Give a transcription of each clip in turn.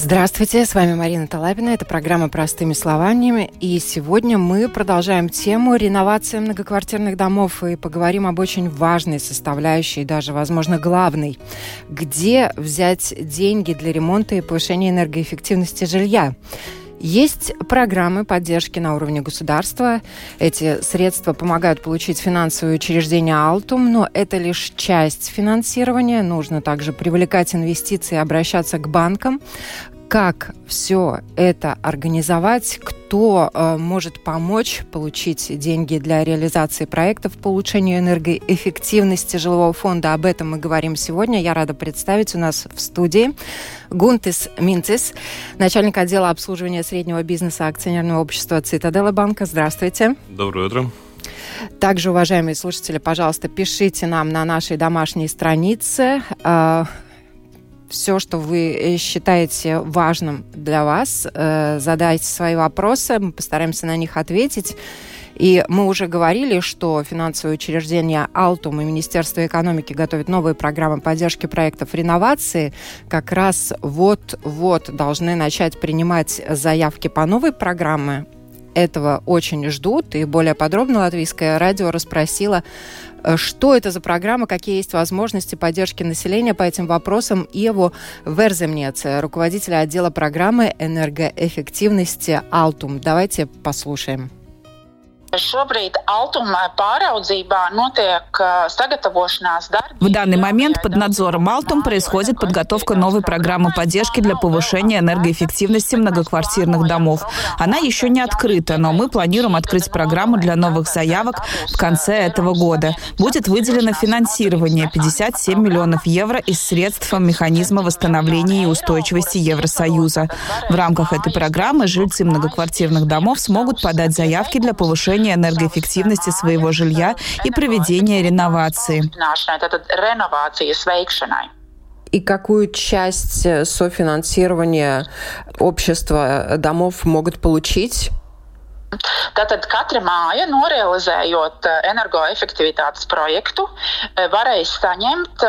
Здравствуйте, с вами Марина Талапина. Это программа «Простыми словами». И сегодня мы продолжаем тему реновации многоквартирных домов и поговорим об очень важной составляющей, даже, возможно, главной. Где взять деньги для ремонта и повышения энергоэффективности жилья? Есть программы поддержки на уровне государства. Эти средства помогают получить финансовые учреждения Алтум, но это лишь часть финансирования. Нужно также привлекать инвестиции и обращаться к банкам как все это организовать, кто э, может помочь получить деньги для реализации проектов по улучшению энергоэффективности жилого фонда. Об этом мы говорим сегодня. Я рада представить у нас в студии Гунтис Минцис, начальник отдела обслуживания среднего бизнеса акционерного общества Цитадела Банка. Здравствуйте. Доброе утро. Также, уважаемые слушатели, пожалуйста, пишите нам на нашей домашней странице э, все, что вы э, считаете важным для вас. Э, задайте свои вопросы, мы постараемся на них ответить. И мы уже говорили, что финансовые учреждения «Алтум» и Министерство экономики готовят новые программы поддержки проектов реновации. Как раз вот-вот должны начать принимать заявки по новой программе этого очень ждут. И более подробно Латвийское радио расспросило, э, что это за программа, какие есть возможности поддержки населения по этим вопросам. Еву Верземнец, руководителя отдела программы энергоэффективности «Алтум». Давайте послушаем. В данный момент под надзором Алтум происходит подготовка новой программы поддержки для повышения энергоэффективности многоквартирных домов. Она еще не открыта, но мы планируем открыть программу для новых заявок в конце этого года. Будет выделено финансирование 57 миллионов евро из средств механизма восстановления и устойчивости Евросоюза. В рамках этой программы жильцы многоквартирных домов смогут подать заявки для повышения повышения энергоэффективности своего жилья и проведения реновации. И какую часть э, софинансирования общества домов могут получить? Tātad katra māja, norealizējot energoefektivitātes projektu, varēs saņemt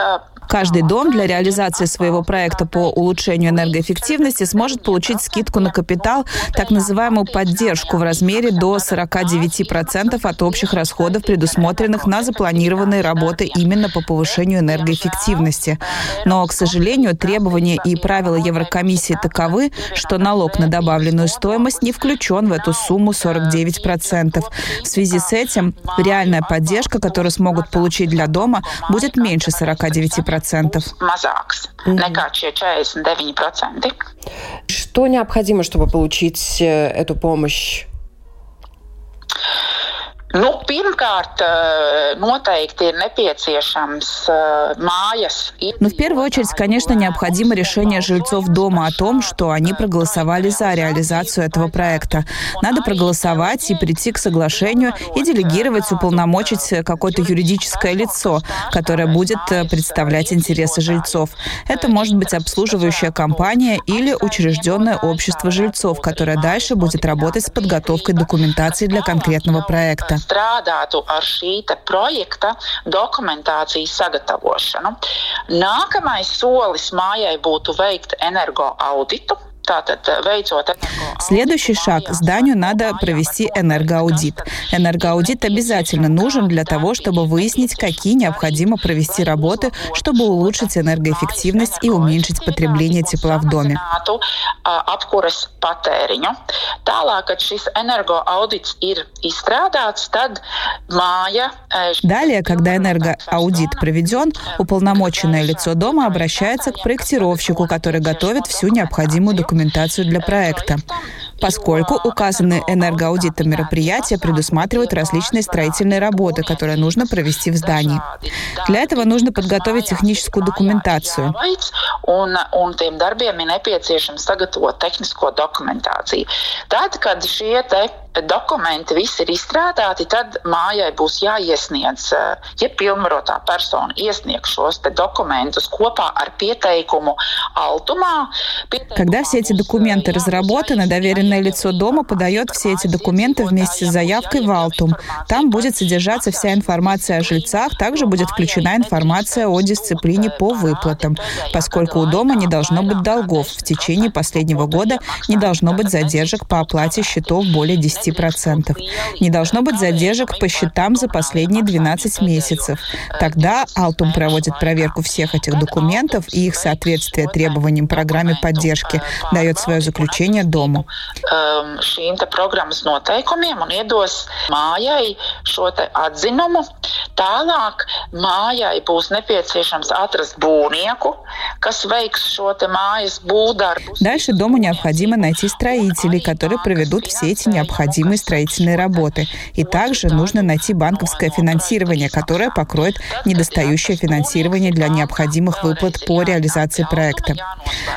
Каждый дом для реализации своего проекта по улучшению энергоэффективности сможет получить скидку на капитал, так называемую поддержку в размере до 49% от общих расходов, предусмотренных на запланированные работы именно по повышению энергоэффективности. Но, к сожалению, требования и правила Еврокомиссии таковы, что налог на добавленную стоимость не включен в эту сумму 49%. В связи с этим реальная поддержка, которую смогут получить для дома, будет меньше 49% процентов. Что необходимо, чтобы получить э, эту помощь? Nu, pirmkārt, noteikti ir nepieciešams mājas. Но в первую очередь, конечно, необходимо решение жильцов дома о том, что они проголосовали за реализацию этого проекта. Надо проголосовать и прийти к соглашению и делегировать, уполномочить какое-то юридическое лицо, которое будет представлять интересы жильцов. Это может быть обслуживающая компания или учрежденное общество жильцов, которое дальше будет работать с подготовкой документации для конкретного проекта strādātu ar šī projekta dokumentācijas sagatavošanu. Nākamais solis mājai būtu veikt energo auditu Следующий шаг. Зданию надо провести энергоаудит. Энергоаудит обязательно нужен для того, чтобы выяснить, какие необходимо провести работы, чтобы улучшить энергоэффективность и уменьшить потребление тепла в доме. Далее, когда энергоаудит проведен, уполномоченное лицо дома обращается к проектировщику, который готовит всю необходимую документацию документацию для проекта. Поскольку указанные энергоаудитом мероприятия предусматривают различные строительные работы, которые нужно провести в здании. Для этого нужно подготовить техническую документацию. Tad, kad šie te dokumenti visi ir izstrādāti, tad mājai būs jāiesniedz, ja pilnvarotā persona iesniegs šos документус kopā ar pieteikumu Altumā. Когда все эти документы разработаны, доверенное лицо дома подает все эти документы вместе с заявкой в Алтум. Там будет содержаться вся информация о жильцах, также будет включена информация о дисциплине по выплатам, поскольку у дома не должно быть долгов. В течение последнего года не должно быть задержек по оплате счетов более 10 10%. Не должно быть задержек по счетам за последние 12 месяцев. Тогда Алтум проводит проверку всех этих документов и их соответствие требованиям программы поддержки, дает свое заключение дому. Šīm programmas noteikumiem un iedos mājai šo atzinumu. Tālāk mājai būs nepieciešams atrast būvnieku, kas veiks šo mājas būvdarbu. Дальше дому необходимо найти строителей, которые проведут все эти необходимые строительные работы. И также нужно найти банковское финансирование, которое покроет недостающее финансирование для необходимых выплат по реализации проекта.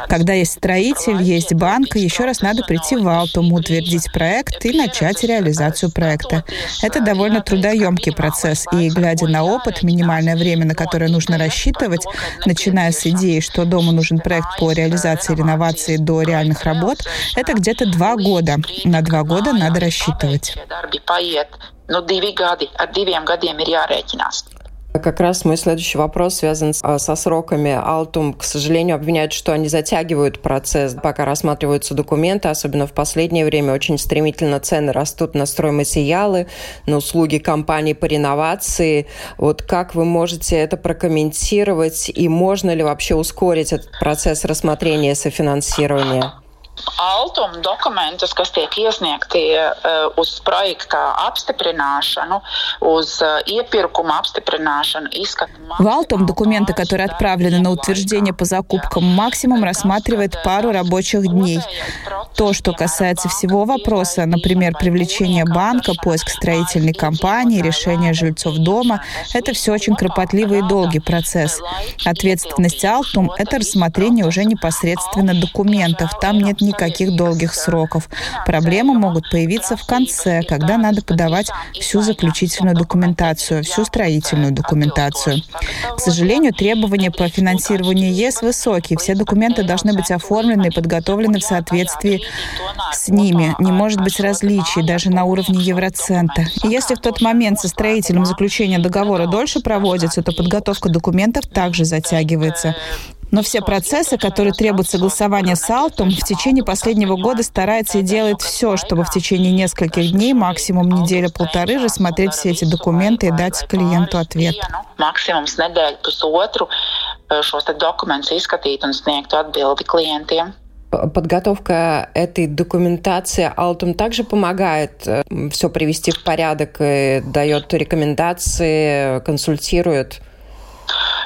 Когда есть строитель, есть банк, еще раз надо прийти в Алтум, утвердить проект и начать реализацию проекта. Это довольно трудоемкий процесс, и, глядя на опыт, минимальное время, на которое нужно рассчитывать, начиная с идеи, что дому нужен проект по реализации реновации до реальных работ, это где-то два года. На два года надо рассчитывать. Как раз мой следующий вопрос связан а, со сроками. Алтум, к сожалению, обвиняют, что они затягивают процесс, пока рассматриваются документы, особенно в последнее время очень стремительно цены растут на стройматериалы, на услуги компаний по реновации. Вот как вы можете это прокомментировать и можно ли вообще ускорить этот процесс рассмотрения софинансирования? Altuma dokumentus, kas tiek iesniegti uh, uz projekta apstiprināšanu, uz uh, iepirkuma apstiprināšanu, изкат... В Алтум документы, которые отправлены на утверждение по закупкам, максимум рассматривает пару рабочих дней. То, что касается всего вопроса, например, привлечения банка, поиск строительной компании, решение жильцов дома, это все очень кропотливый и долгий процесс. Ответственность Алтум — это рассмотрение уже непосредственно документов. Там нет никаких долгих сроков. Проблемы могут появиться в конце, когда надо подавать всю заключительную документацию, всю строительную документацию. К сожалению, требования по финансированию ЕС высокие. Все документы должны быть оформлены и подготовлены в соответствии с ними. Не может быть различий даже на уровне Евроцента. И если в тот момент со строителем заключение договора дольше проводится, то подготовка документов также затягивается. Но все процессы, которые требуют согласования с Алтум, в течение последнего года старается и делает все, чтобы в течение нескольких дней, максимум неделя-полторы, рассмотреть все эти документы и дать клиенту ответ. Максимум с неделю, pusotru šos документы изскатīt un sniegt atbildi klientiem. Подготовка этой документации Алтум также помогает э, все привести в порядок, и дает рекомендации, консультирует.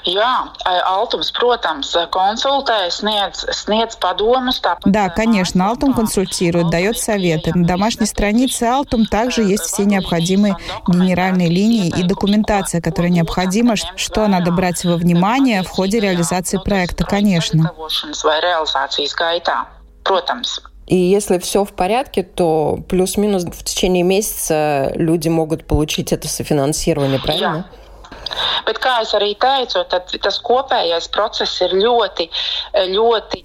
Jā, Алтумс, protams, консультē, sniedz, sniedz padomus. Да, конечно, Алтум консультирует, дает советы. На домашней странице Алтум также есть все необходимые генеральные линии и документация, которая необходима, что надо брать во внимание в ходе реализации проекта, конечно. И если все в порядке, то плюс-минус в течение месяца люди могут получить это софинансирование, правильно? Jā. Bet, kā es arī tad tas kopējais process ir ļoti, ļoti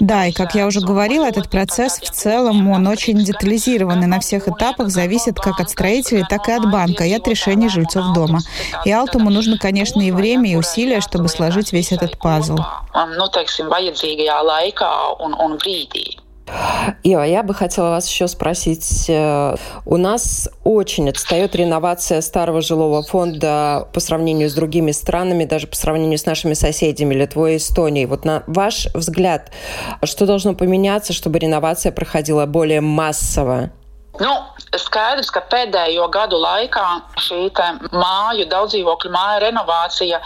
да, и как я уже говорила, этот процесс в целом, он очень детализирован и на всех этапах зависит как от строителей, так и от банка, и от решений жильцов дома. И Алтуму нужно, конечно, и время, и усилия, чтобы сложить весь этот пазл. Ну, teiksim, vajadzīgajā laikā un, un brīdī. Ива, я бы хотела вас еще спросить. Э, у нас очень отстает реновация старого жилого фонда по сравнению с другими странами, даже по сравнению с нашими соседями Литвой и Эстонией. Вот на ваш взгляд, что должно поменяться, чтобы реновация проходила более массово? Nu, skaidrs, ka pēdējo gadu laikā šī māju, daudzdzīvokļu māju реновация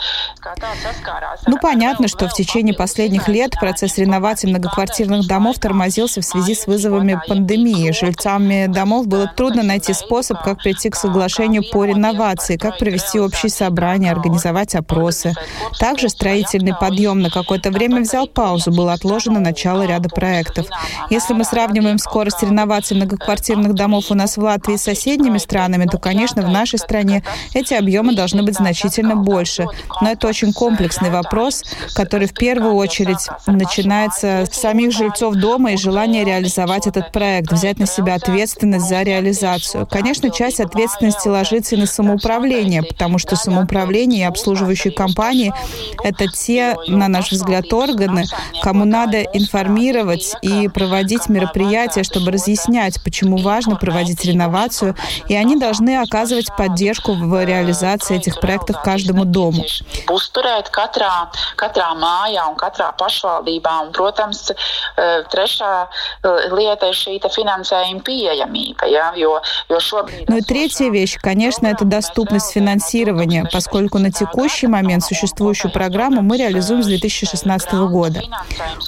Ну, понятно, что в течение последних лет процесс реновации многоквартирных домов тормозился в связи с вызовами пандемии. Жильцами домов было трудно найти способ, как прийти к соглашению по реновации, как провести общие собрания, организовать опросы. Также строительный подъем на какое-то время взял паузу, было отложено начало ряда проектов. Если мы сравниваем скорость реновации многоквартирных домов у нас в Латвии с соседними странами, то, конечно, в нашей стране эти объемы должны быть значительно больше. Но это очень комплексный вопрос, который в первую очередь начинается с самих жильцов дома и желания реализовать этот проект, взять на себя ответственность за реализацию. Конечно, часть ответственности ложится и на самоуправление, потому что самоуправление и обслуживающие компании — это те, на наш взгляд, органы, кому надо информировать и проводить мероприятия, чтобы разъяснять, почему важно важно проводить реновацию, и они должны оказывать поддержку в реализации этих проектов каждому дому. Ну и третья вещь, конечно, это доступность финансирования, поскольку на текущий момент существующую программу мы реализуем с 2016 года.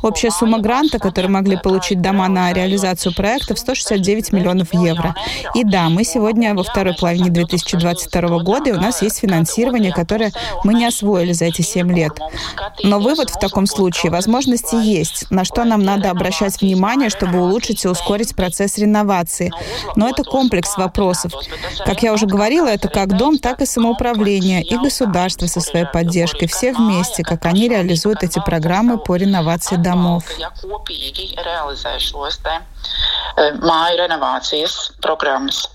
Общая сумма гранта, которую могли получить дома на реализацию проектов, 169 миллионов евро. И да, мы сегодня во второй половине 2022 года, и у нас есть финансирование, которое мы не освоили за эти 7 лет. Но вывод в таком случае, возможности есть, на что нам надо обращать внимание, чтобы улучшить и ускорить процесс реновации. Но это комплекс вопросов. Как я уже говорила, это как дом, так и самоуправление, и государство со своей поддержкой, все вместе, как они реализуют эти программы по реновации домов. Renovācijas programmas.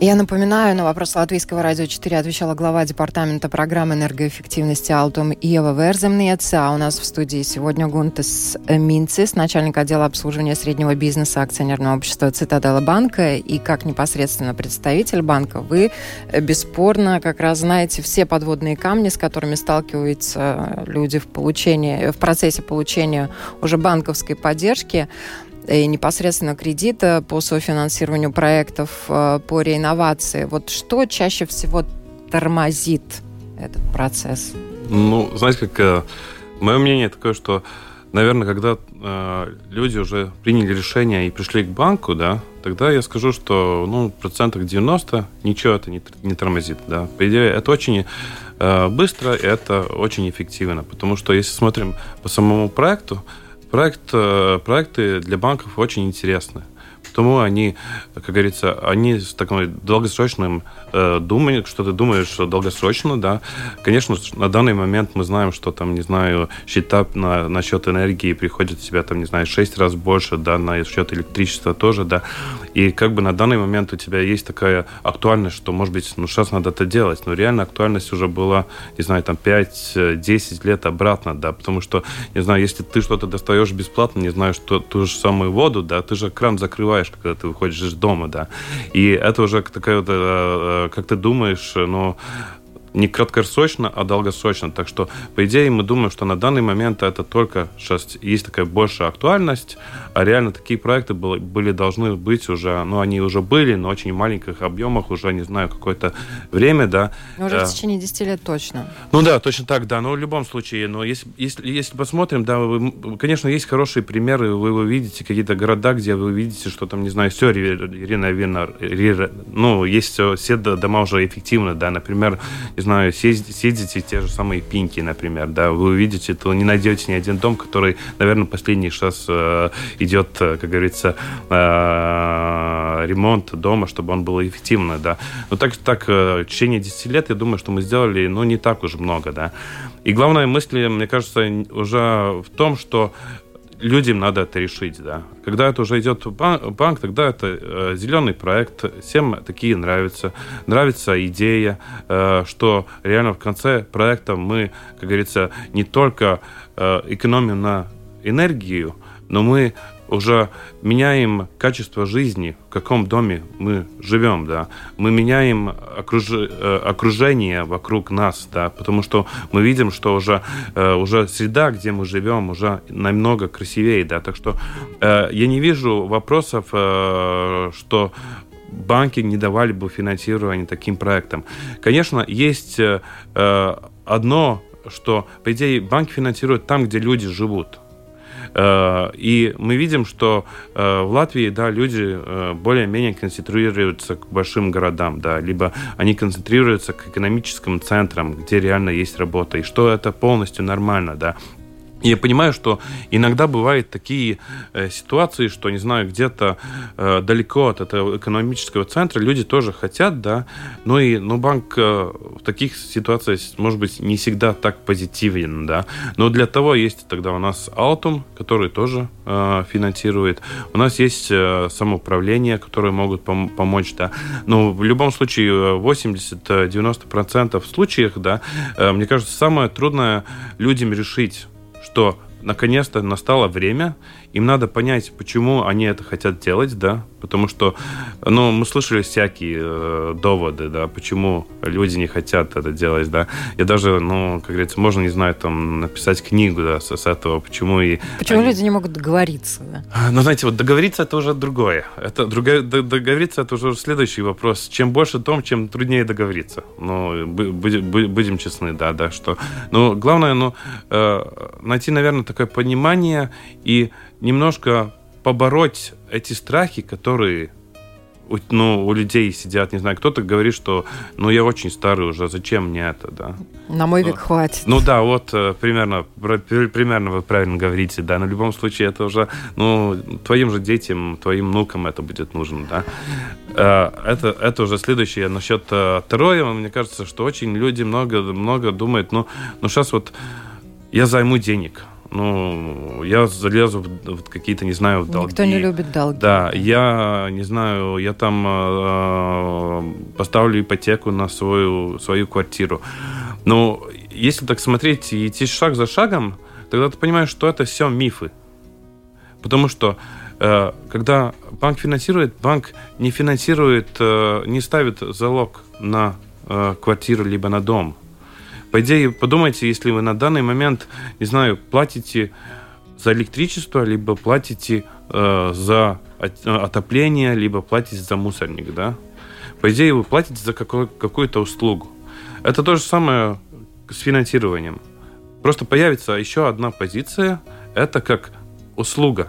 Я напоминаю, на вопрос Латвийского радио 4 отвечала глава департамента программы энергоэффективности Алтум Ева Верземнец, а у нас в студии сегодня Гунтес Минцис, начальник отдела обслуживания среднего бизнеса акционерного общества Цитадела банка. И как непосредственно представитель банка, вы бесспорно как раз знаете все подводные камни, с которыми сталкиваются люди в, получении, в процессе получения уже банковской поддержки и непосредственно кредита по софинансированию проектов э, по реинновации. Вот что чаще всего тормозит этот процесс? Ну, знаете, как э, мое мнение такое, что, наверное, когда э, люди уже приняли решение и пришли к банку, да, тогда я скажу, что ну, процентах 90 ничего это не, тормозит. Да. По идее, это очень быстро, и это очень эффективно, потому что если смотрим по самому проекту, Проект, э, проекты для банков очень интересны. Потому они, как говорится, они с таким долгосрочным э, думанием, что ты думаешь долгосрочно, да. Конечно, на данный момент мы знаем, что там, не знаю, счета на, на счет энергии приходят себя, там, не знаю, 6 раз больше, да, на счет электричества тоже, да. И как бы на данный момент у тебя есть такая актуальность, что, может быть, ну, сейчас надо это делать. Но реально актуальность уже была, не знаю, там 5-10 лет обратно, да, потому что, не знаю, если ты что-то достаешь бесплатно, не знаю, что ту же самую воду, да, ты же кран закрываешь, когда ты выходишь из дома, да. И это уже такая вот, э, э, как ты думаешь, но не краткосрочно, а долгосрочно. Так что, по идее, мы думаем, что на данный момент это только сейчас есть такая большая актуальность, а реально такие проекты были, были должны быть уже, ну, они уже были, но очень маленьких объемах, уже, не знаю, какое-то время, да. Но уже в э, течение 10 лет точно. Ну да, точно так, да, но в любом случае, но если, если, если посмотрим, да, вы, конечно, есть хорошие примеры, вы, вы видите какие-то города, где вы видите, что там, не знаю, все реновировано, ну, есть все, дома уже эффективны, да, например, знаю, съездите те же самые пинки, например, да, вы увидите, то не найдете ни один дом, который, наверное, последний сейчас э, идет, э, как говорится, э, ремонт дома, чтобы он был эффективный, да. Но так, так э, в течение 10 лет, я думаю, что мы сделали, ну, не так уж много, да. И главная мысль, мне кажется, уже в том, что людям надо это решить, да. Когда это уже идет в банк, тогда это э, зеленый проект, всем такие нравятся, нравится идея, э, что реально в конце проекта мы, как говорится, не только э, экономим на энергию, но мы уже меняем качество жизни, в каком доме мы живем, да. Мы меняем окруж... Э, окружение вокруг нас, да, потому что мы видим, что уже, э, уже среда, где мы живем, уже намного красивее, да. Так что э, я не вижу вопросов, что банки не давали бы финансирование таким проектам. Конечно, есть одно, что, по идее, банки финансируют там, где люди живут. Э, и мы видим, что э, в Латвии, да, люди э, более-менее концентрируются к большим городам, да, либо они концентрируются к экономическим центрам, где реально есть работа, и что это полностью нормально, да. Я понимаю, что иногда бывают такие э, ситуации, что, не знаю, где-то э, далеко от этого экономического центра люди тоже хотят, да, но и но банк э, в таких ситуациях, может быть, не всегда так позитивен, да, но для того есть тогда у нас Altum, который тоже финансирует, у нас есть самоуправление, которые могут пом- помочь, да, но в любом случае 80-90% случаев, да, мне кажется, самое трудное людям решить что наконец-то настало время, им надо понять, почему они это хотят делать, да, потому что, ну, мы слышали всякие э, доводы, да, почему люди не хотят это делать, да. Я даже, ну, как говорится, можно, не знаю, там, написать книгу, да, с, с этого, почему и... Почему они... люди не могут договориться, да? А, ну, знаете, вот договориться это уже другое. Это другое, договориться это уже следующий вопрос. Чем больше том, чем труднее договориться. Ну, будем, будем честны, да, да, что... Ну, главное, ну, э, найти, наверное, такое понимание и немножко побороть эти страхи, которые ну, у людей сидят, не знаю, кто-то говорит, что ну я очень старый уже, зачем мне это, да. На мой век ну, хватит. Ну да, вот э, примерно, примерно вы правильно говорите, да, но в любом случае это уже, ну, твоим же детям, твоим внукам это будет нужно, да. Э, это, это уже следующее. Насчет э, второе, мне кажется, что очень люди много, много думают, ну, ну сейчас вот я займу денег, ну, я залезу в, в какие-то, не знаю, в долги. Никто не любит долги. Да, я, не знаю, я там э, поставлю ипотеку на свою, свою квартиру. Но если так смотреть и идти шаг за шагом, тогда ты понимаешь, что это все мифы. Потому что э, когда банк финансирует, банк не финансирует, э, не ставит залог на э, квартиру либо на дом. По идее, подумайте, если вы на данный момент, не знаю, платите за электричество, либо платите э, за отопление, либо платите за мусорник, да? По идее, вы платите за какую-то услугу. Это то же самое с финансированием. Просто появится еще одна позиция, это как услуга,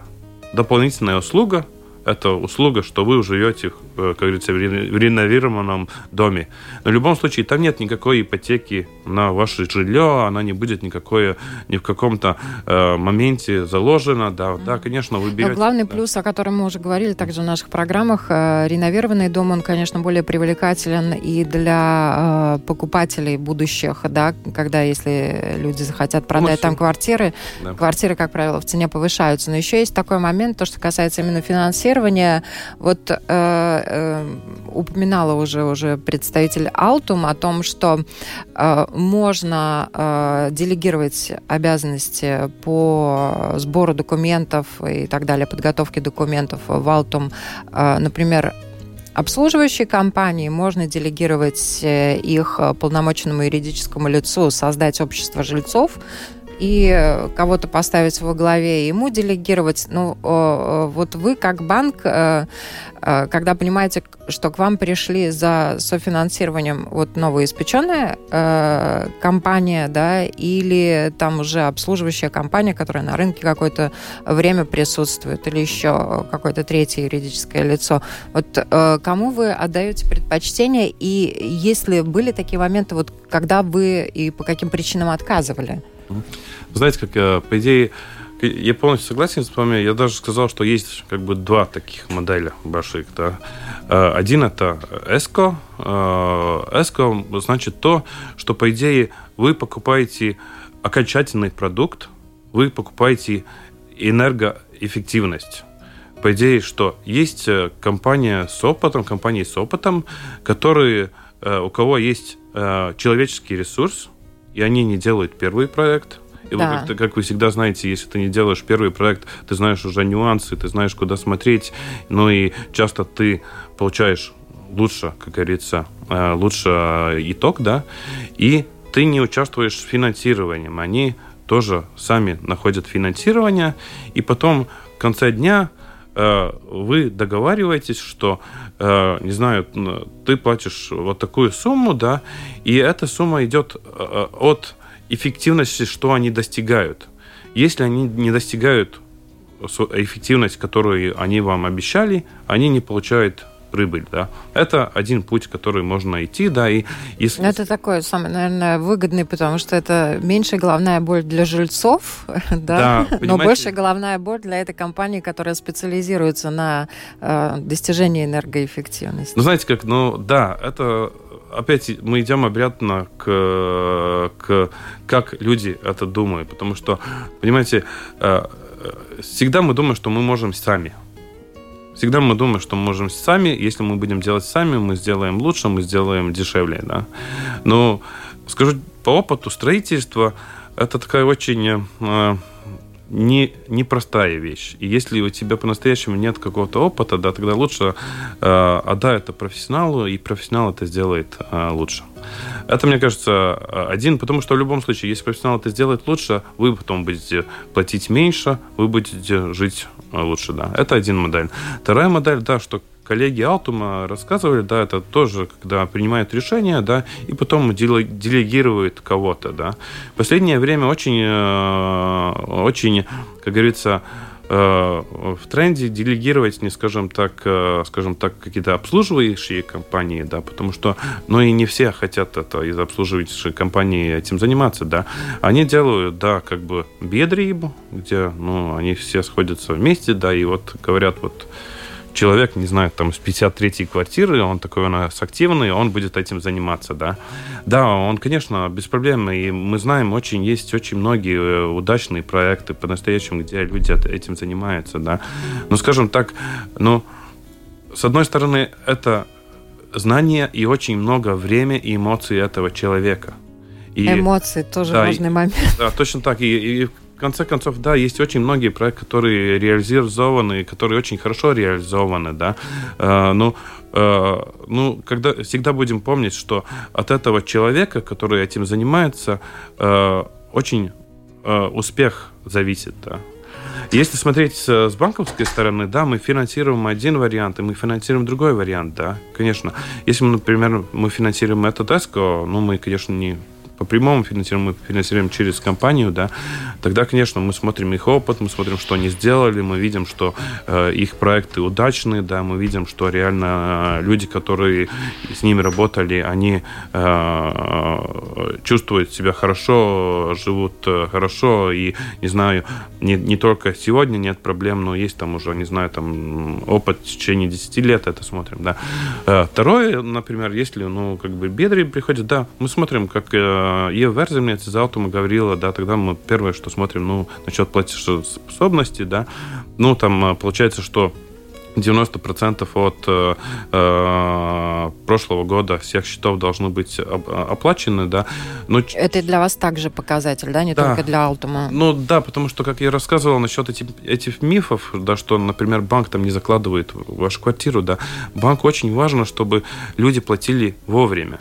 дополнительная услуга – это услуга, что вы живете, э, как говорится, в реновированном доме. Но в любом случае там нет никакой ипотеки на ваше жилье, она не будет никакой, ни в каком-то э, моменте заложена. Да, да, конечно, вы берете. Но главный да. плюс, о котором мы уже говорили также в наших программах, э, реновированный дом, он, конечно, более привлекателен и для э, покупателей будущих, да, когда если люди захотят продать ну, там квартиры, да. квартиры, как правило, в цене повышаются. Но еще есть такой момент, то, что касается именно финансирования, финансирования. Вот э, э, упоминала уже, уже представитель Altum о том, что э, можно э, делегировать обязанности по сбору документов и так далее, подготовке документов в Altum, э, например, обслуживающие компании можно делегировать э, их полномоченному юридическому лицу, создать общество жильцов, и кого-то поставить во главе, ему делегировать. Ну, вот вы как банк, э, э, когда понимаете, что к вам пришли за софинансированием вот новоиспеченная э, компания, да, или там уже обслуживающая компания, которая на рынке какое-то время присутствует, или еще какое-то третье юридическое лицо. Вот кому вы отдаете предпочтение, и если были такие моменты, вот когда вы и по каким причинам отказывали? Знаете, как, э, по идее, я полностью согласен с вами. Я даже сказал, что есть как бы два таких модели больших. Да. Э, один это. ESCO э, значит то, что, по идее, вы покупаете окончательный продукт, вы покупаете энергоэффективность. По идее, что есть компания с опытом, компании с опытом, которые, у кого есть человеческий ресурс, и они не делают первый проект, И да. как, как вы всегда знаете, если ты не делаешь первый проект, ты знаешь уже нюансы, ты знаешь, куда смотреть, ну и часто ты получаешь лучше, как говорится, э, лучше итог, да, и ты не участвуешь в финансировании. Они тоже сами находят финансирование, и потом в конце дня вы договариваетесь, что, э, не знаю, ты платишь вот такую сумму, да, и эта сумма идет от эффективности, что они достигают. Если они не достигают эффективность, которую они вам обещали, они не получают прибыль, да. Это один путь, который можно идти, да, и если... Это такой самый, наверное, выгодный, потому что это меньшая головная боль для жильцов, да, да но больше головная боль для этой компании, которая специализируется на э, достижении энергоэффективности. Ну, знаете как, ну, да, это опять мы идем обрядно к, к как люди это думают, потому что, понимаете, э, э, всегда мы думаем, что мы можем сами. Всегда мы думаем, что мы можем сами. Если мы будем делать сами, мы сделаем лучше, мы сделаем дешевле. Да? Но скажу по опыту строительства, это такая очень э, не, непростая вещь. И если у тебя по-настоящему нет какого-то опыта, да, тогда лучше э, отдай это профессионалу, и профессионал это сделает э, лучше. Это, мне кажется, один, потому что в любом случае, если профессионал это сделает лучше, вы потом будете платить меньше, вы будете жить лучше, да. Это один модель. Вторая модель, да, что коллеги Алтума рассказывали, да, это тоже, когда принимают решения, да, и потом делегируют кого-то, да. В последнее время очень, э, очень, как говорится, Э, в тренде делегировать, не скажем так, э, скажем так, какие-то обслуживающие компании, да, потому что, ну и не все хотят это из обслуживающей компании этим заниматься, да. Они делают, да, как бы бедрибу, где, ну, они все сходятся вместе, да, и вот говорят, вот, человек, не знаю, там, с 53-й квартиры, он такой у нас активный, он будет этим заниматься, да. Да, он, конечно, без проблем, и мы знаем, очень есть очень многие э, удачные проекты по-настоящему, где люди этим занимаются, да. Но, скажем так, ну, с одной стороны, это знание и очень много времени и эмоций этого человека. И, Эмоции тоже да, важный момент. Да, точно так. И, и в конце концов, да, есть очень многие проекты, которые реализованы, которые очень хорошо реализованы, да. Э, ну, э, ну, когда всегда будем помнить, что от этого человека, который этим занимается, э, очень э, успех зависит, да. Если смотреть с банковской стороны, да, мы финансируем один вариант, и мы финансируем другой вариант, да, конечно. Если, например, мы финансируем это Деско, ну, мы, конечно, не по прямому финансированию, мы финансируем через компанию, да, тогда, конечно, мы смотрим их опыт, мы смотрим, что они сделали, мы видим, что э, их проекты удачные, да, мы видим, что реально э, люди, которые с ними работали, они э, чувствуют себя хорошо, живут э, хорошо, и, не знаю, не, не только сегодня нет проблем, но есть там уже, не знаю, там опыт в течение 10 лет, это смотрим, да. Э, второе, например, если, ну, как бы бедри приходят, да, мы смотрим, как э, Eva Верземница за Алтума говорила, да, тогда мы первое, что смотрим, ну, насчет платежеспособности, да, ну, там э, получается, что 90% от э, э, прошлого года всех счетов должны быть оплачены, да. Но... Это для вас также показатель, да, не да. только для Алтума? Ну да, потому что, как я рассказывал насчет этих, этих мифов, да, что, например, банк там не закладывает вашу квартиру, да, банку очень важно, чтобы люди платили вовремя.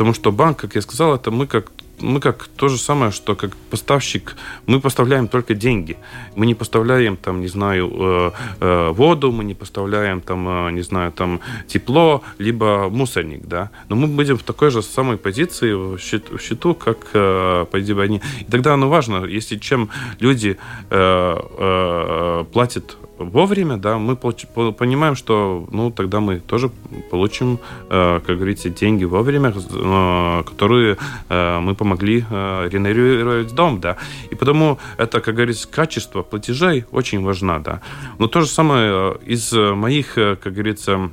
Потому что банк, как я сказал, это мы как мы как то же самое, что как поставщик, мы поставляем только деньги. Мы не поставляем там, не знаю, э, э, воду, мы не поставляем там, э, не знаю, там тепло, либо мусорник, да. Но мы будем в такой же самой позиции в счету, в счету как э, по они. И тогда оно важно, если чем люди э, э, платят вовремя, да, мы понимаем, что, ну, тогда мы тоже получим, э, как говорится, деньги вовремя, э, которые э, мы помогли реновировать дом, да. И потому это, как говорится, качество платежей очень важно, да. Но то же самое из моих, как говорится,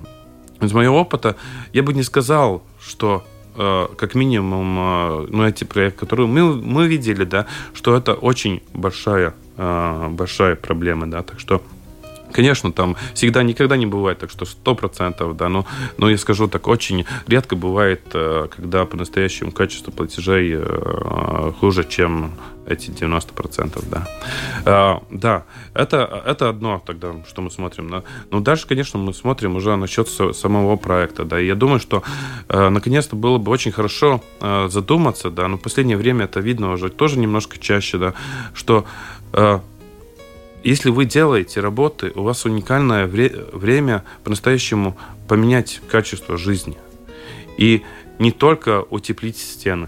из моего опыта, я бы не сказал, что как минимум, ну, эти проекты, которые мы, мы видели, да, что это очень большая, большая проблема, да, так что Конечно, там всегда никогда не бывает так, что сто процентов, да, но, но я скажу так, очень редко бывает, э, когда по-настоящему качество платежей э, хуже, чем эти 90%, да. А, да, это, это одно тогда, что мы смотрим. Но, но дальше, конечно, мы смотрим уже насчет самого проекта, да. И я думаю, что наконец-то было бы очень хорошо задуматься, да, но в последнее время это видно уже тоже немножко чаще, да, что если вы делаете работы, у вас уникальное вре- время по-настоящему поменять качество жизни. И не только утеплить стены.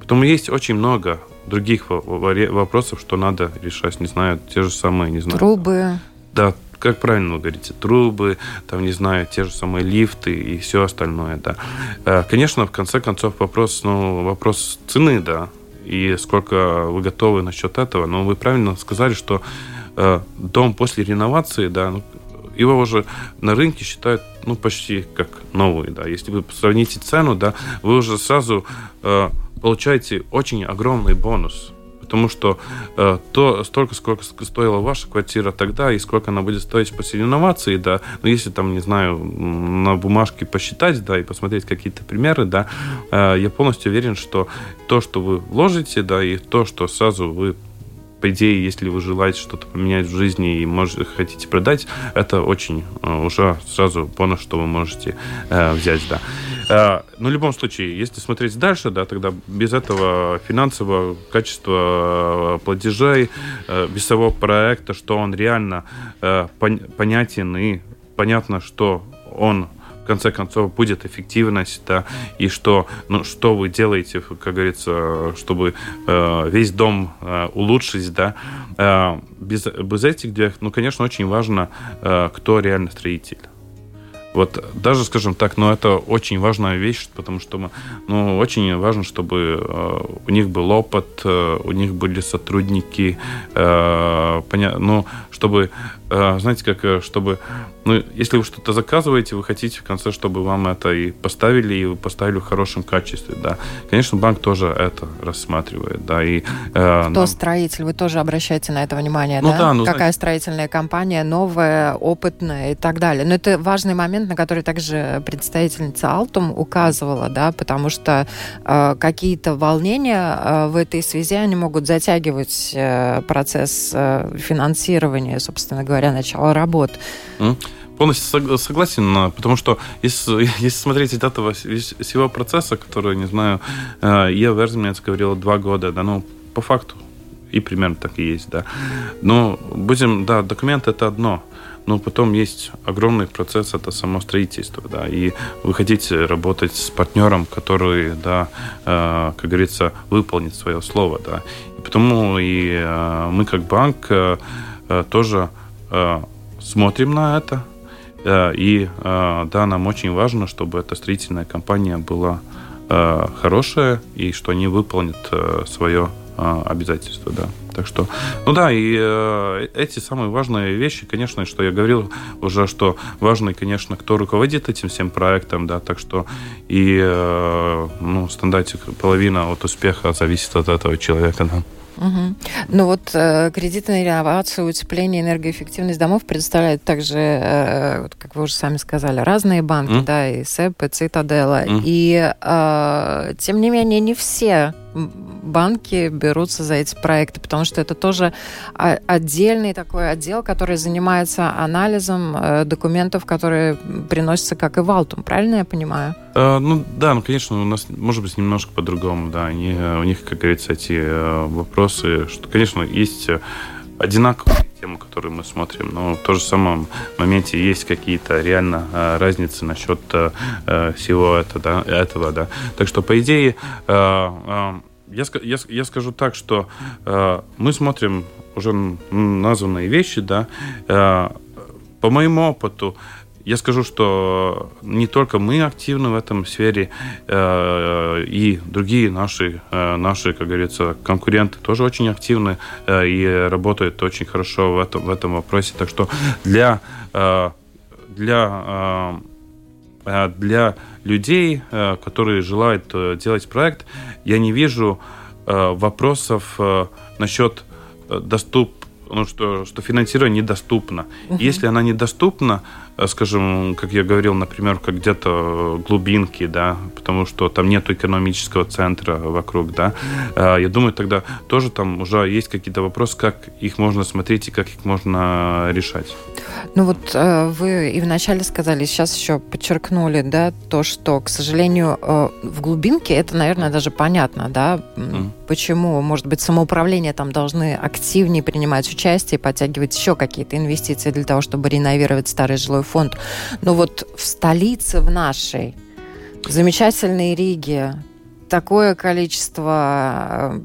Потому есть очень много других вопросов, что надо решать. Не знаю, те же самые, не знаю. Трубы. Да, как правильно вы говорите, трубы, там, не знаю, те же самые лифты и все остальное, да. Э, конечно, в конце концов, вопрос, ну, вопрос цены, да, и сколько вы готовы насчет этого. Но вы правильно сказали, что э, дом после реновации, да, ну, его уже на рынке считают ну, почти как новый. Да. Если вы сравните цену, да, вы уже сразу э, получаете очень огромный бонус. Потому что э, то столько, сколько стоила ваша квартира тогда и сколько она будет стоить после реновации, да, ну, если там, не знаю, на бумажке посчитать, да, и посмотреть какие-то примеры, да, э, я полностью уверен, что то, что вы вложите, да, и то, что сразу вы по идее, если вы желаете что-то поменять в жизни и можете, хотите продать, это очень э, уже сразу бонус, что вы можете э, взять, да. Э, но в любом случае, если смотреть дальше, да, тогда без этого финансового качества э, платежей, э, без того проекта, что он реально э, понятен и понятно, что он конце концов будет эффективность, да, и что, ну, что вы делаете, как говорится, чтобы э, весь дом э, улучшить, да, э, без, без этих двух, ну, конечно, очень важно, э, кто реально строитель. Вот даже, скажем так, ну, это очень важная вещь, потому что мы, ну, очень важно, чтобы э, у них был опыт, э, у них были сотрудники, э, поня... ну, чтобы, э, знаете, как, э, чтобы ну, если вы что-то заказываете, вы хотите в конце, чтобы вам это и поставили, и вы поставили в хорошем качестве, да. Конечно, банк тоже это рассматривает, да. И, э, Кто нам... строитель? Вы тоже обращаете на это внимание, ну, да? да ну, Какая знаете... строительная компания, новая, опытная и так далее. Но это важный момент, на который также представительница Алтум указывала, да, потому что э, какие-то волнения э, в этой связи, они могут затягивать э, процесс э, финансирования, собственно говоря, начала работ. Mm полностью согласен, потому что если, если смотреть из этого всего процесса, который, не знаю, э, я Верзмец говорила два года, да, ну, по факту, и примерно так и есть, да. Но будем, да, документ это одно, но потом есть огромный процесс, это само строительство, да, и вы хотите работать с партнером, который, да, э, как говорится, выполнит свое слово, да. И потому и э, мы как банк тоже смотрим на это. Э, и э, да, нам очень важно, чтобы эта строительная компания была э, хорошая и что они выполнят свое обязательство, да. Так что, ну да, и э, эти самые важные вещи, конечно, что я говорил уже, что важно, конечно, кто руководит этим всем проектом, да, так что и, э, ну, стандартик половина от успеха зависит от этого человека, да. Угу. Ну вот э, кредитная реновация, утепление, энергоэффективность домов предоставляет также, э, как вы уже сами сказали, разные банки, mm. да, и СЭП, и Цитадела. Mm. И э, тем не менее не все банки берутся за эти проекты, потому что это тоже отдельный такой отдел, который занимается анализом э, документов, которые приносятся как и в Алтум. Правильно я понимаю? Э, ну да, ну конечно, у нас может быть немножко по-другому, да. Они, у них, как говорится, эти э, вопросы, что, конечно, есть одинаковые темы, которые мы смотрим, но в том же самом моменте есть какие-то реально разницы насчет всего это, да, этого, да. Так что, по идее, я, я, я скажу так, что э, мы смотрим уже названные вещи, да. Э, по моему опыту, я скажу, что не только мы активны в этом сфере, э, и другие наши, э, наши, как говорится, конкуренты тоже очень активны э, и работают очень хорошо в этом, в этом вопросе. Так что для, э, для э, для людей, э, которые желают э, делать проект, я не вижу э, вопросов насчет доступ, ну, что, что финансирование недоступно. Угу. Если она недоступна, э, скажем, как я говорил, например, как где-то глубинки, да, потому что там нет экономического центра вокруг, да, э, я думаю, тогда тоже там уже есть какие-то вопросы, как их можно смотреть и как их можно решать. Ну вот э, вы и вначале сказали, сейчас еще подчеркнули, да, то, что, к сожалению, в глубинке это, наверное, даже понятно, да, mm. почему, может быть, самоуправление там должны активнее принимать участие, подтягивать еще какие-то инвестиции для того, чтобы реновировать старый жилой фонд. Но вот в столице, в нашей, в замечательной Риге, такое количество э,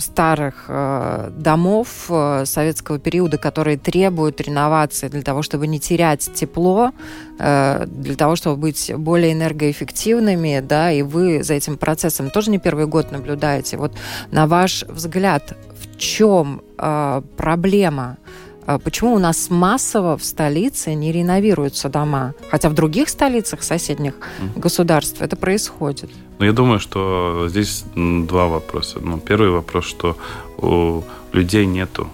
старых э, домов э, советского периода, которые требуют реновации для того, чтобы не терять тепло, э, для того, чтобы быть более энергоэффективными, да, и вы за этим процессом тоже не первый год наблюдаете. Вот на ваш взгляд, в чем э, проблема? Э, почему у нас массово в столице не реновируются дома? Хотя в других столицах соседних mm. государств это происходит. Ну, я думаю, что здесь два вопроса. Ну, первый вопрос, что у людей нету,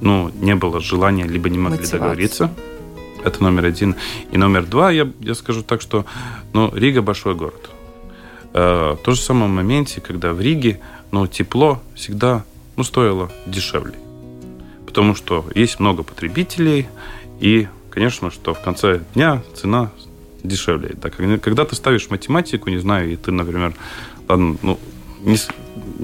ну, не было желания, либо не могли Мотивация. договориться. Это номер один. И номер два, я, я скажу так, что ну, Рига большой город. Э, в том же самом моменте, когда в Риге ну, тепло всегда ну, стоило дешевле. Потому что есть много потребителей, и, конечно, что в конце дня цена дешевле. Да, когда ты ставишь математику, не знаю, и ты, например, ладно, ну, не,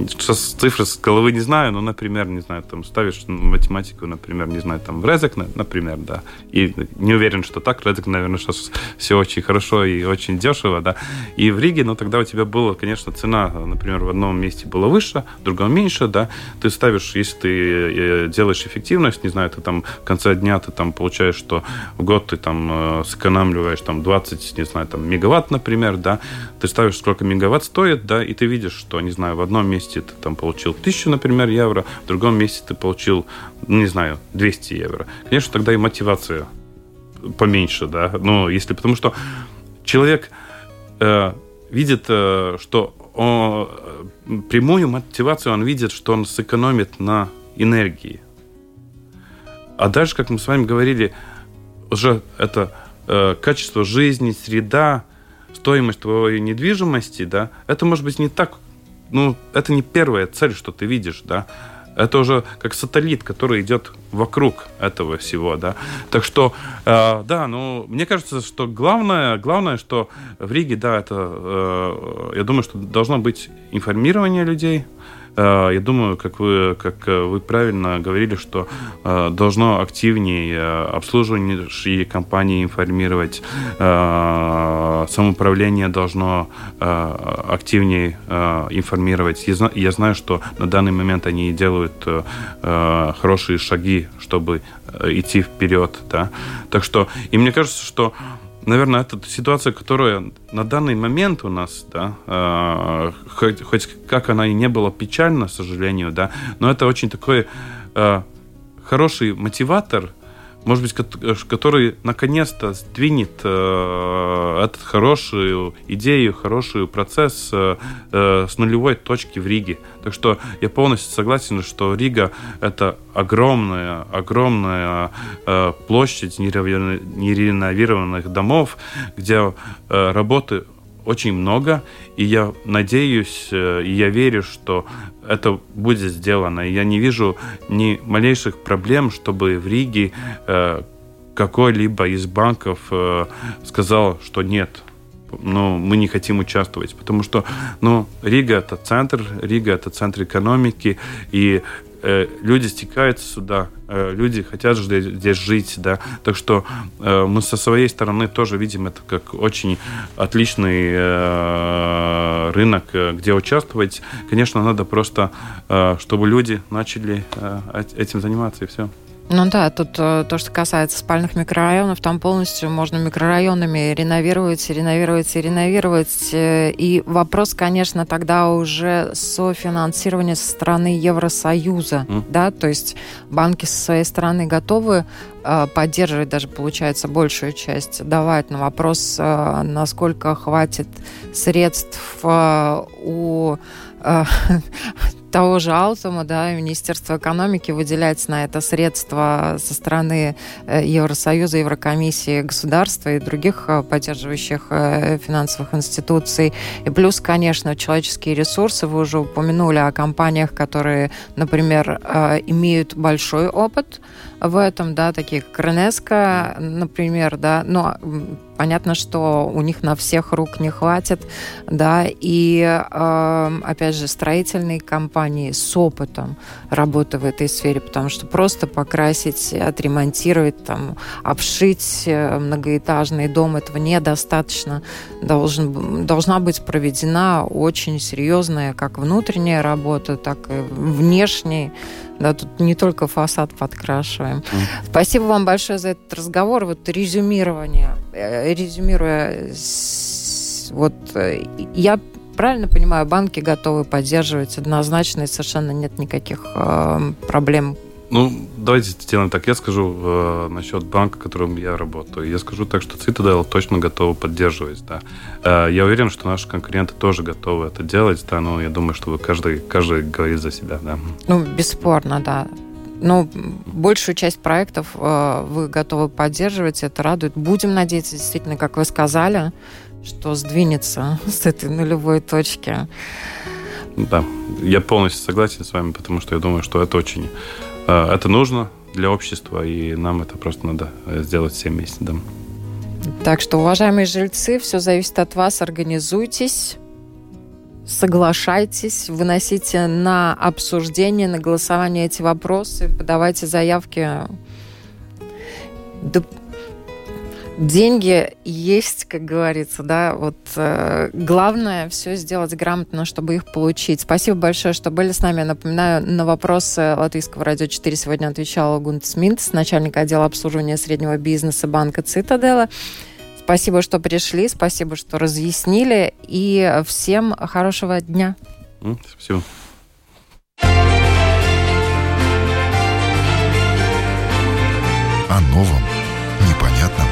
сейчас цифры с головы не знаю, но, например, не знаю, там ставишь математику, например, не знаю, там в Резек, например, да, и не уверен, что так, Резек, наверное, сейчас все очень хорошо и очень дешево, да, и в Риге, ну, тогда у тебя была, конечно, цена, например, в одном месте была выше, в другом меньше, да, ты ставишь, если ты э, делаешь эффективность, не знаю, ты там в конце дня ты там получаешь, что в год ты там э, сэкономливаешь там 20, не знаю, там мегаватт, например, да, ты ставишь, сколько мегаватт стоит, да, и ты видишь, что, не знаю, в одном месте месте ты там получил 1000, например, евро, в другом месте ты получил, не знаю, 200 евро. Конечно, тогда и мотивация поменьше, да, но если, потому что человек э, видит, э, что он, прямую мотивацию он видит, что он сэкономит на энергии. А дальше, как мы с вами говорили, уже это э, качество жизни, среда, стоимость твоей недвижимости, да, это может быть не так ну, это не первая цель, что ты видишь, да. Это уже как сателлит, который идет вокруг этого всего, да. Так что, э, да, ну, мне кажется, что главное, главное, что в Риге, да, это, э, я думаю, что должно быть информирование людей, я думаю, как вы, как э, вы правильно говорили, что э, должно активнее обслуживающие компании информировать, самоуправление должно активнее информировать. Я знаю, что на данный момент они делают хорошие шаги, чтобы идти вперед. Да? Так что, и мне кажется, что наверное, это ситуация, которая на данный момент у нас, да, э, хоть, хоть как она и не была печальна, к сожалению, да, но это очень такой э, хороший мотиватор может быть, э, который наконец-то сдвинет э, эту хорошую идею, хороший процесс э, э, с нулевой точки в Риге. Так что я полностью согласен, что Рига это огромная, огромная э, площадь нереновированных домов, где э, работы очень много, и я надеюсь, э, и я верю, что это будет сделано. Я не вижу ни малейших проблем, чтобы в Риге э, какой-либо из банков э, сказал, что нет, но мы не хотим участвовать, потому что, ну, Рига это центр, Рига это центр экономики, и э, люди стекаются сюда, э, люди хотят здесь, здесь жить, да, так что э, мы со своей стороны тоже видим это как очень отличный э, рынок, э, где участвовать. Конечно, надо просто, э, чтобы люди начали э, этим заниматься и все. Ну да, тут э, то, что касается спальных микрорайонов, там полностью можно микрорайонами реновировать, реновировать и реновировать. Э, и вопрос, конечно, тогда уже софинансирования со стороны Евросоюза, mm. да, то есть банки со своей стороны готовы э, поддерживать даже, получается, большую часть, давать, но вопрос, насколько хватит средств у того же Алтума, да, Министерство экономики выделяет на это средства со стороны э, Евросоюза, Еврокомиссии, государства и других э, поддерживающих э, финансовых институций. И плюс, конечно, человеческие ресурсы. Вы уже упомянули о компаниях, которые, например, имеют большой опыт в этом, да, такие как Ренеско, например, да, но понятно, что у них на всех рук не хватит, да, и, э, опять же, строительные компании с опытом работы в этой сфере, потому что просто покрасить, отремонтировать, там, обшить э, многоэтажный дом, этого недостаточно. Должен, должна быть проведена очень серьезная как внутренняя работа, так и внешняя да, тут не только фасад подкрашиваем. Mm. Спасибо вам большое за этот разговор. Вот резюмирование. Э, резюмируя, вот э, я правильно понимаю, банки готовы поддерживать однозначно, и совершенно нет никаких э, проблем ну, давайте сделаем так. Я скажу э, насчет банка, в котором я работаю. Я скажу так, что Citadel точно готовы поддерживать. Да. Э, я уверен, что наши конкуренты тоже готовы это делать, да, но я думаю, что каждый, каждый говорит за себя. Да. Ну, бесспорно, да. Но большую часть проектов э, вы готовы поддерживать, это радует. Будем надеяться, действительно, как вы сказали, что сдвинется с этой нулевой точки. Да, я полностью согласен с вами, потому что я думаю, что это очень это нужно для общества, и нам это просто надо э, сделать все вместе. Да. Так что, уважаемые жильцы, все зависит от вас. Организуйтесь, соглашайтесь, выносите на обсуждение, на голосование эти вопросы, подавайте заявки деньги есть, как говорится, да, вот э, главное все сделать грамотно, чтобы их получить. Спасибо большое, что были с нами. Напоминаю, на вопросы Латвийского радио 4 сегодня отвечала Гунт Сминт, начальник отдела обслуживания среднего бизнеса банка Цитадела. Спасибо, что пришли, спасибо, что разъяснили, и всем хорошего дня. Спасибо. О новом, непонятном